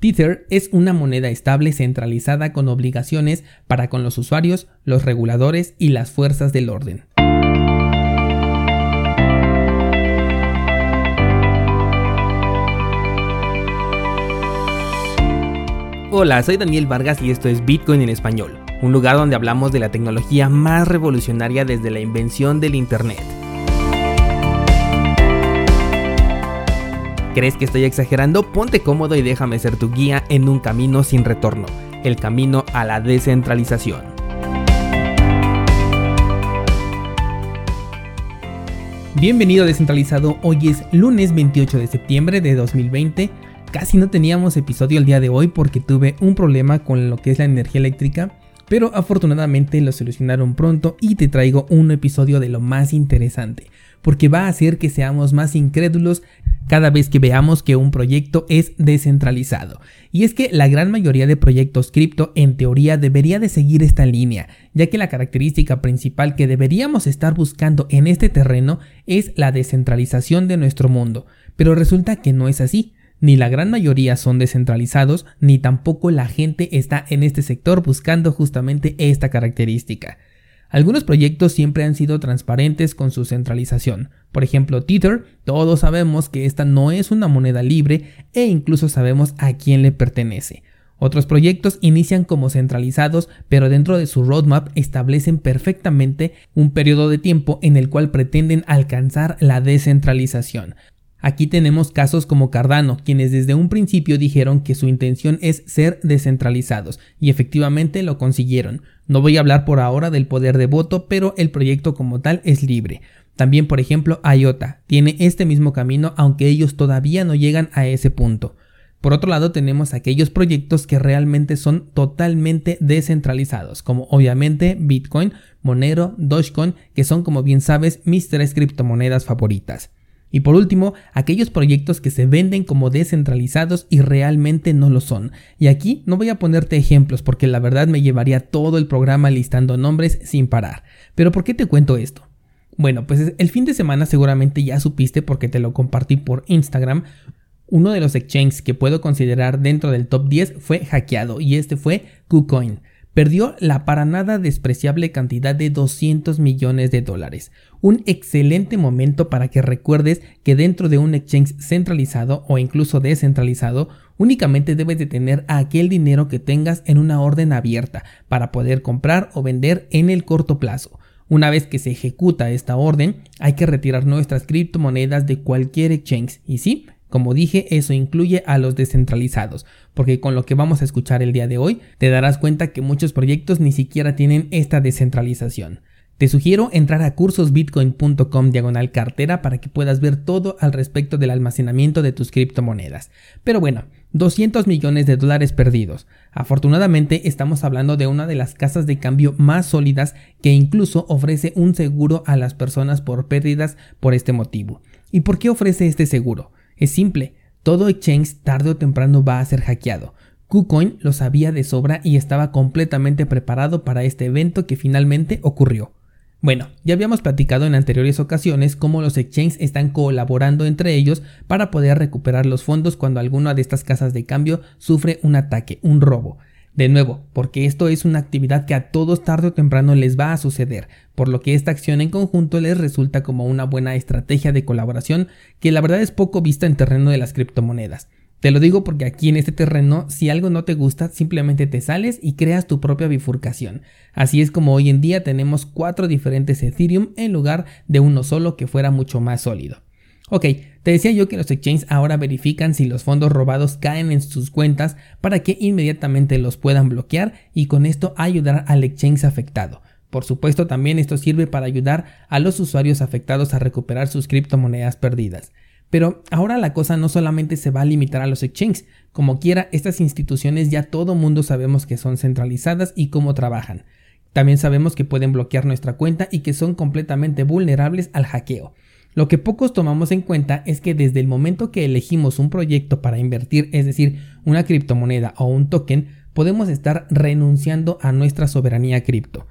Tether es una moneda estable centralizada con obligaciones para con los usuarios, los reguladores y las fuerzas del orden. Hola, soy Daniel Vargas y esto es Bitcoin en español, un lugar donde hablamos de la tecnología más revolucionaria desde la invención del Internet. ¿Crees que estoy exagerando? Ponte cómodo y déjame ser tu guía en un camino sin retorno, el camino a la descentralización. Bienvenido descentralizado, hoy es lunes 28 de septiembre de 2020. Casi no teníamos episodio el día de hoy porque tuve un problema con lo que es la energía eléctrica, pero afortunadamente lo solucionaron pronto y te traigo un episodio de lo más interesante, porque va a hacer que seamos más incrédulos cada vez que veamos que un proyecto es descentralizado. Y es que la gran mayoría de proyectos cripto en teoría debería de seguir esta línea, ya que la característica principal que deberíamos estar buscando en este terreno es la descentralización de nuestro mundo. Pero resulta que no es así. Ni la gran mayoría son descentralizados, ni tampoco la gente está en este sector buscando justamente esta característica. Algunos proyectos siempre han sido transparentes con su centralización. Por ejemplo, Tether, todos sabemos que esta no es una moneda libre e incluso sabemos a quién le pertenece. Otros proyectos inician como centralizados, pero dentro de su roadmap establecen perfectamente un periodo de tiempo en el cual pretenden alcanzar la descentralización. Aquí tenemos casos como Cardano, quienes desde un principio dijeron que su intención es ser descentralizados, y efectivamente lo consiguieron. No voy a hablar por ahora del poder de voto, pero el proyecto como tal es libre. También, por ejemplo, IOTA tiene este mismo camino, aunque ellos todavía no llegan a ese punto. Por otro lado, tenemos aquellos proyectos que realmente son totalmente descentralizados, como obviamente Bitcoin, Monero, Dogecoin, que son como bien sabes mis tres criptomonedas favoritas. Y por último, aquellos proyectos que se venden como descentralizados y realmente no lo son. Y aquí no voy a ponerte ejemplos porque la verdad me llevaría todo el programa listando nombres sin parar. Pero ¿por qué te cuento esto? Bueno, pues el fin de semana seguramente ya supiste porque te lo compartí por Instagram. Uno de los exchanges que puedo considerar dentro del top 10 fue hackeado y este fue KuCoin perdió la para nada despreciable cantidad de 200 millones de dólares. Un excelente momento para que recuerdes que dentro de un exchange centralizado o incluso descentralizado, únicamente debes de tener aquel dinero que tengas en una orden abierta para poder comprar o vender en el corto plazo. Una vez que se ejecuta esta orden, hay que retirar nuestras criptomonedas de cualquier exchange y sí, como dije, eso incluye a los descentralizados, porque con lo que vamos a escuchar el día de hoy, te darás cuenta que muchos proyectos ni siquiera tienen esta descentralización. Te sugiero entrar a cursosbitcoin.com diagonal cartera para que puedas ver todo al respecto del almacenamiento de tus criptomonedas. Pero bueno, 200 millones de dólares perdidos. Afortunadamente estamos hablando de una de las casas de cambio más sólidas que incluso ofrece un seguro a las personas por pérdidas por este motivo. ¿Y por qué ofrece este seguro? Es simple, todo exchange tarde o temprano va a ser hackeado. KuCoin lo sabía de sobra y estaba completamente preparado para este evento que finalmente ocurrió. Bueno, ya habíamos platicado en anteriores ocasiones cómo los exchanges están colaborando entre ellos para poder recuperar los fondos cuando alguna de estas casas de cambio sufre un ataque, un robo. De nuevo, porque esto es una actividad que a todos tarde o temprano les va a suceder, por lo que esta acción en conjunto les resulta como una buena estrategia de colaboración que la verdad es poco vista en terreno de las criptomonedas. Te lo digo porque aquí en este terreno, si algo no te gusta, simplemente te sales y creas tu propia bifurcación. Así es como hoy en día tenemos cuatro diferentes Ethereum en lugar de uno solo que fuera mucho más sólido. Ok, te decía yo que los exchanges ahora verifican si los fondos robados caen en sus cuentas para que inmediatamente los puedan bloquear y con esto ayudar al exchange afectado. Por supuesto también esto sirve para ayudar a los usuarios afectados a recuperar sus criptomonedas perdidas. Pero ahora la cosa no solamente se va a limitar a los exchanges, como quiera estas instituciones ya todo mundo sabemos que son centralizadas y cómo trabajan. También sabemos que pueden bloquear nuestra cuenta y que son completamente vulnerables al hackeo. Lo que pocos tomamos en cuenta es que desde el momento que elegimos un proyecto para invertir, es decir, una criptomoneda o un token, podemos estar renunciando a nuestra soberanía cripto,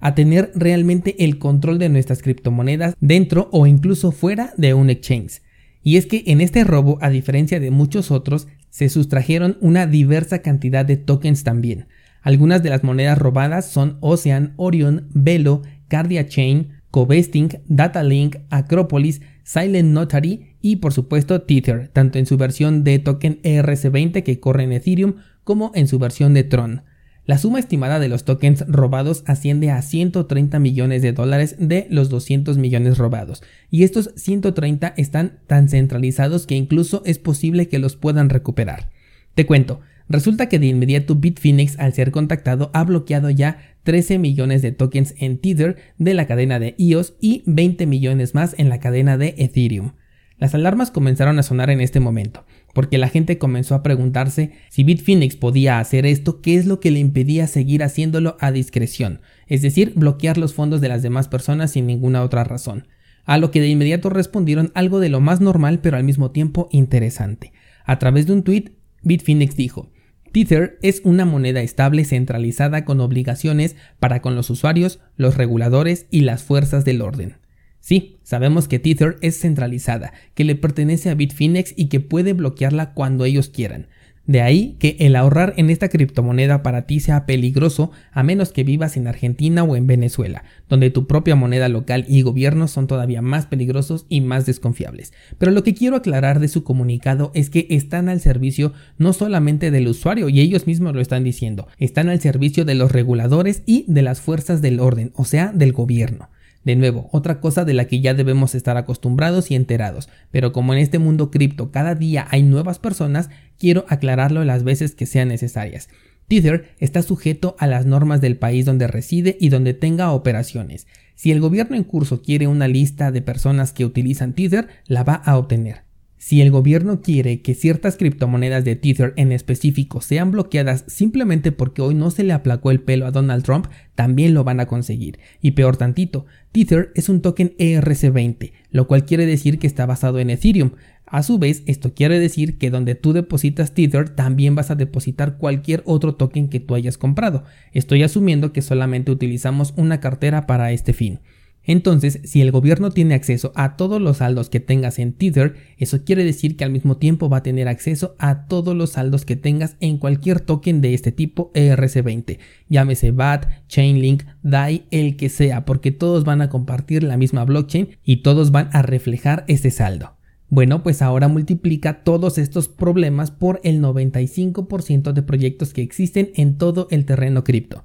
a tener realmente el control de nuestras criptomonedas dentro o incluso fuera de un exchange. Y es que en este robo, a diferencia de muchos otros, se sustrajeron una diversa cantidad de tokens también. Algunas de las monedas robadas son Ocean, Orion, Velo, Cardia Chain, Covesting, Datalink, Acropolis, Silent Notary y por supuesto Tether, tanto en su versión de token ERC20 que corre en Ethereum como en su versión de Tron. La suma estimada de los tokens robados asciende a 130 millones de dólares de los 200 millones robados, y estos 130 están tan centralizados que incluso es posible que los puedan recuperar. Te cuento, resulta que de inmediato Bitfinex al ser contactado ha bloqueado ya 13 millones de tokens en Tether de la cadena de EOS y 20 millones más en la cadena de Ethereum. Las alarmas comenzaron a sonar en este momento, porque la gente comenzó a preguntarse si Bitfinex podía hacer esto, qué es lo que le impedía seguir haciéndolo a discreción, es decir, bloquear los fondos de las demás personas sin ninguna otra razón. A lo que de inmediato respondieron algo de lo más normal pero al mismo tiempo interesante. A través de un tweet, Bitfinex dijo, Tether es una moneda estable centralizada con obligaciones para con los usuarios, los reguladores y las fuerzas del orden. Sí, sabemos que Tether es centralizada, que le pertenece a Bitfinex y que puede bloquearla cuando ellos quieran. De ahí que el ahorrar en esta criptomoneda para ti sea peligroso a menos que vivas en Argentina o en Venezuela, donde tu propia moneda local y gobierno son todavía más peligrosos y más desconfiables. Pero lo que quiero aclarar de su comunicado es que están al servicio no solamente del usuario, y ellos mismos lo están diciendo, están al servicio de los reguladores y de las fuerzas del orden, o sea, del gobierno. De nuevo, otra cosa de la que ya debemos estar acostumbrados y enterados, pero como en este mundo cripto cada día hay nuevas personas, quiero aclararlo las veces que sean necesarias. Tether está sujeto a las normas del país donde reside y donde tenga operaciones. Si el gobierno en curso quiere una lista de personas que utilizan Tether, la va a obtener. Si el gobierno quiere que ciertas criptomonedas de Tether en específico sean bloqueadas simplemente porque hoy no se le aplacó el pelo a Donald Trump, también lo van a conseguir. Y peor tantito, Tether es un token ERC20, lo cual quiere decir que está basado en Ethereum. A su vez, esto quiere decir que donde tú depositas Tether también vas a depositar cualquier otro token que tú hayas comprado. Estoy asumiendo que solamente utilizamos una cartera para este fin. Entonces, si el gobierno tiene acceso a todos los saldos que tengas en Tether, eso quiere decir que al mismo tiempo va a tener acceso a todos los saldos que tengas en cualquier token de este tipo ERC20, llámese BAT, Chainlink, DAI, el que sea, porque todos van a compartir la misma blockchain y todos van a reflejar ese saldo. Bueno, pues ahora multiplica todos estos problemas por el 95% de proyectos que existen en todo el terreno cripto.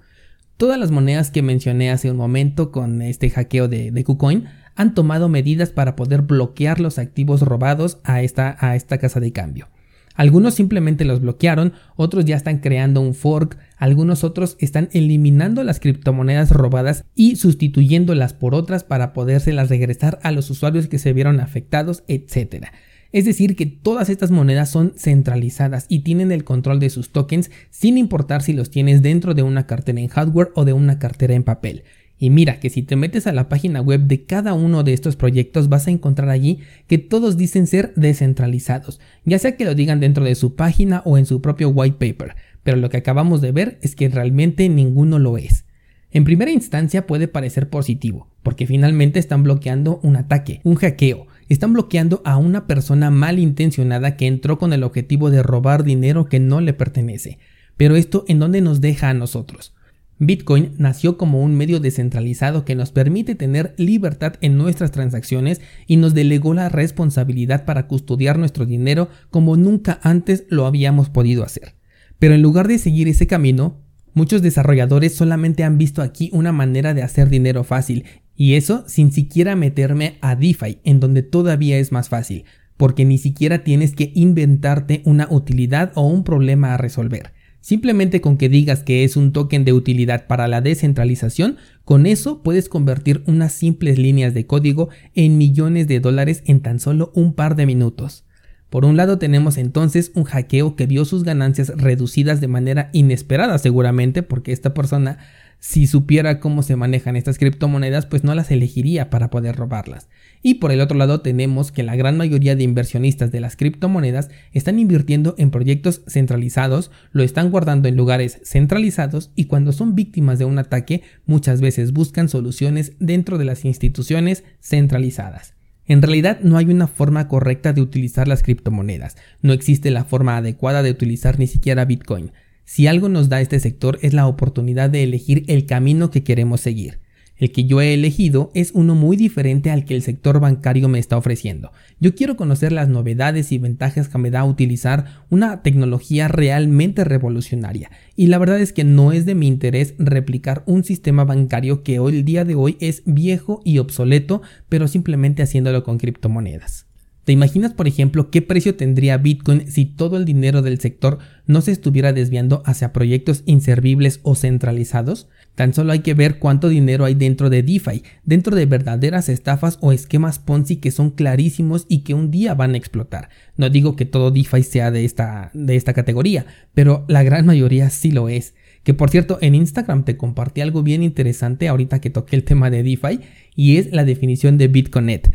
Todas las monedas que mencioné hace un momento con este hackeo de, de KuCoin han tomado medidas para poder bloquear los activos robados a esta, a esta casa de cambio. Algunos simplemente los bloquearon, otros ya están creando un fork, algunos otros están eliminando las criptomonedas robadas y sustituyéndolas por otras para podérselas regresar a los usuarios que se vieron afectados, etc. Es decir, que todas estas monedas son centralizadas y tienen el control de sus tokens sin importar si los tienes dentro de una cartera en hardware o de una cartera en papel. Y mira que si te metes a la página web de cada uno de estos proyectos vas a encontrar allí que todos dicen ser descentralizados, ya sea que lo digan dentro de su página o en su propio white paper, pero lo que acabamos de ver es que realmente ninguno lo es. En primera instancia puede parecer positivo, porque finalmente están bloqueando un ataque, un hackeo, están bloqueando a una persona malintencionada que entró con el objetivo de robar dinero que no le pertenece. Pero esto en dónde nos deja a nosotros. Bitcoin nació como un medio descentralizado que nos permite tener libertad en nuestras transacciones y nos delegó la responsabilidad para custodiar nuestro dinero como nunca antes lo habíamos podido hacer. Pero en lugar de seguir ese camino, muchos desarrolladores solamente han visto aquí una manera de hacer dinero fácil y eso sin siquiera meterme a DeFi, en donde todavía es más fácil, porque ni siquiera tienes que inventarte una utilidad o un problema a resolver. Simplemente con que digas que es un token de utilidad para la descentralización, con eso puedes convertir unas simples líneas de código en millones de dólares en tan solo un par de minutos. Por un lado tenemos entonces un hackeo que vio sus ganancias reducidas de manera inesperada seguramente porque esta persona si supiera cómo se manejan estas criptomonedas, pues no las elegiría para poder robarlas. Y por el otro lado tenemos que la gran mayoría de inversionistas de las criptomonedas están invirtiendo en proyectos centralizados, lo están guardando en lugares centralizados y cuando son víctimas de un ataque muchas veces buscan soluciones dentro de las instituciones centralizadas. En realidad no hay una forma correcta de utilizar las criptomonedas, no existe la forma adecuada de utilizar ni siquiera Bitcoin. Si algo nos da este sector es la oportunidad de elegir el camino que queremos seguir. El que yo he elegido es uno muy diferente al que el sector bancario me está ofreciendo. Yo quiero conocer las novedades y ventajas que me da utilizar una tecnología realmente revolucionaria. Y la verdad es que no es de mi interés replicar un sistema bancario que hoy el día de hoy es viejo y obsoleto, pero simplemente haciéndolo con criptomonedas. ¿Te imaginas, por ejemplo, qué precio tendría Bitcoin si todo el dinero del sector no se estuviera desviando hacia proyectos inservibles o centralizados? Tan solo hay que ver cuánto dinero hay dentro de DeFi, dentro de verdaderas estafas o esquemas Ponzi que son clarísimos y que un día van a explotar. No digo que todo DeFi sea de esta, de esta categoría, pero la gran mayoría sí lo es. Que por cierto, en Instagram te compartí algo bien interesante ahorita que toqué el tema de DeFi y es la definición de BitConnect.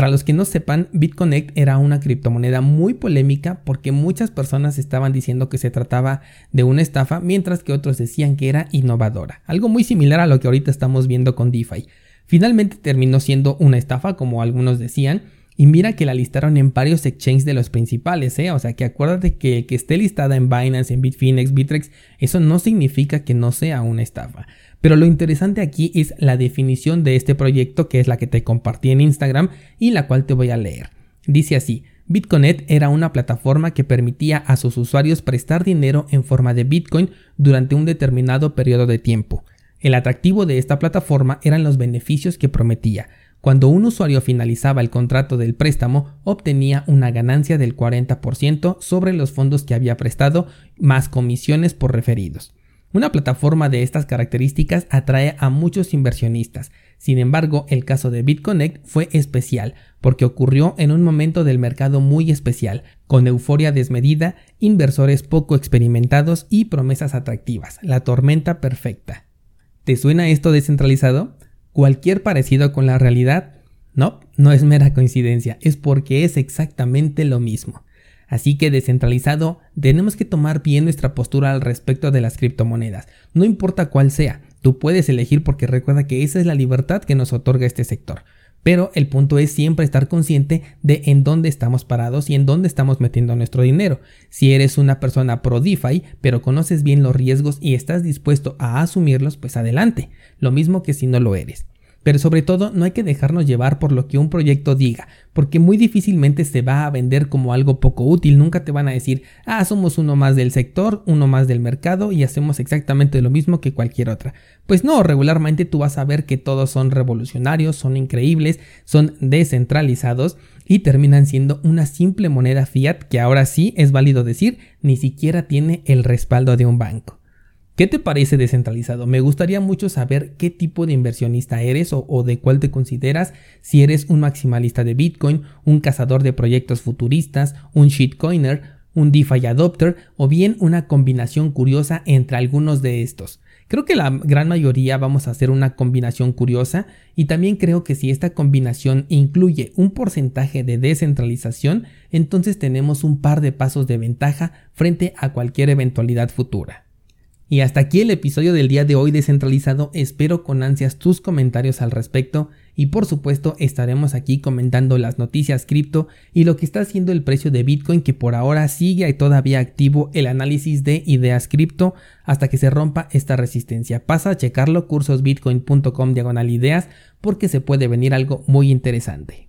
Para los que no sepan, BitConnect era una criptomoneda muy polémica porque muchas personas estaban diciendo que se trataba de una estafa, mientras que otros decían que era innovadora, algo muy similar a lo que ahorita estamos viendo con DeFi. Finalmente terminó siendo una estafa, como algunos decían, y mira que la listaron en varios exchanges de los principales, ¿eh? O sea que acuérdate que que esté listada en Binance, en Bitfinex, Bitrex, eso no significa que no sea una estafa. Pero lo interesante aquí es la definición de este proyecto que es la que te compartí en Instagram y la cual te voy a leer. Dice así, Bitconet era una plataforma que permitía a sus usuarios prestar dinero en forma de Bitcoin durante un determinado periodo de tiempo. El atractivo de esta plataforma eran los beneficios que prometía. Cuando un usuario finalizaba el contrato del préstamo, obtenía una ganancia del 40% sobre los fondos que había prestado, más comisiones por referidos. Una plataforma de estas características atrae a muchos inversionistas. Sin embargo, el caso de BitConnect fue especial porque ocurrió en un momento del mercado muy especial, con euforia desmedida, inversores poco experimentados y promesas atractivas, la tormenta perfecta. ¿Te suena esto descentralizado? ¿Cualquier parecido con la realidad? No, no es mera coincidencia, es porque es exactamente lo mismo. Así que descentralizado, tenemos que tomar bien nuestra postura al respecto de las criptomonedas, no importa cuál sea, tú puedes elegir porque recuerda que esa es la libertad que nos otorga este sector. Pero el punto es siempre estar consciente de en dónde estamos parados y en dónde estamos metiendo nuestro dinero. Si eres una persona pro DeFi, pero conoces bien los riesgos y estás dispuesto a asumirlos, pues adelante. Lo mismo que si no lo eres. Pero sobre todo no hay que dejarnos llevar por lo que un proyecto diga, porque muy difícilmente se va a vender como algo poco útil, nunca te van a decir, ah, somos uno más del sector, uno más del mercado y hacemos exactamente lo mismo que cualquier otra. Pues no, regularmente tú vas a ver que todos son revolucionarios, son increíbles, son descentralizados y terminan siendo una simple moneda fiat que ahora sí es válido decir, ni siquiera tiene el respaldo de un banco. ¿Qué te parece descentralizado? Me gustaría mucho saber qué tipo de inversionista eres o, de cuál te consideras, si eres un maximalista de Bitcoin, un cazador de proyectos futuristas, un shitcoiner, un DeFi adopter o bien una combinación curiosa entre algunos de estos. Creo que la gran mayoría vamos a hacer una combinación curiosa y también creo que si esta combinación incluye un porcentaje de descentralización, entonces tenemos un par de pasos de ventaja frente a cualquier eventualidad futura. Y hasta aquí el episodio del día de hoy descentralizado, espero con ansias tus comentarios al respecto y por supuesto estaremos aquí comentando las noticias cripto y lo que está haciendo el precio de Bitcoin que por ahora sigue todavía activo el análisis de ideas cripto hasta que se rompa esta resistencia. Pasa a checarlo cursosbitcoin.com diagonal ideas porque se puede venir algo muy interesante.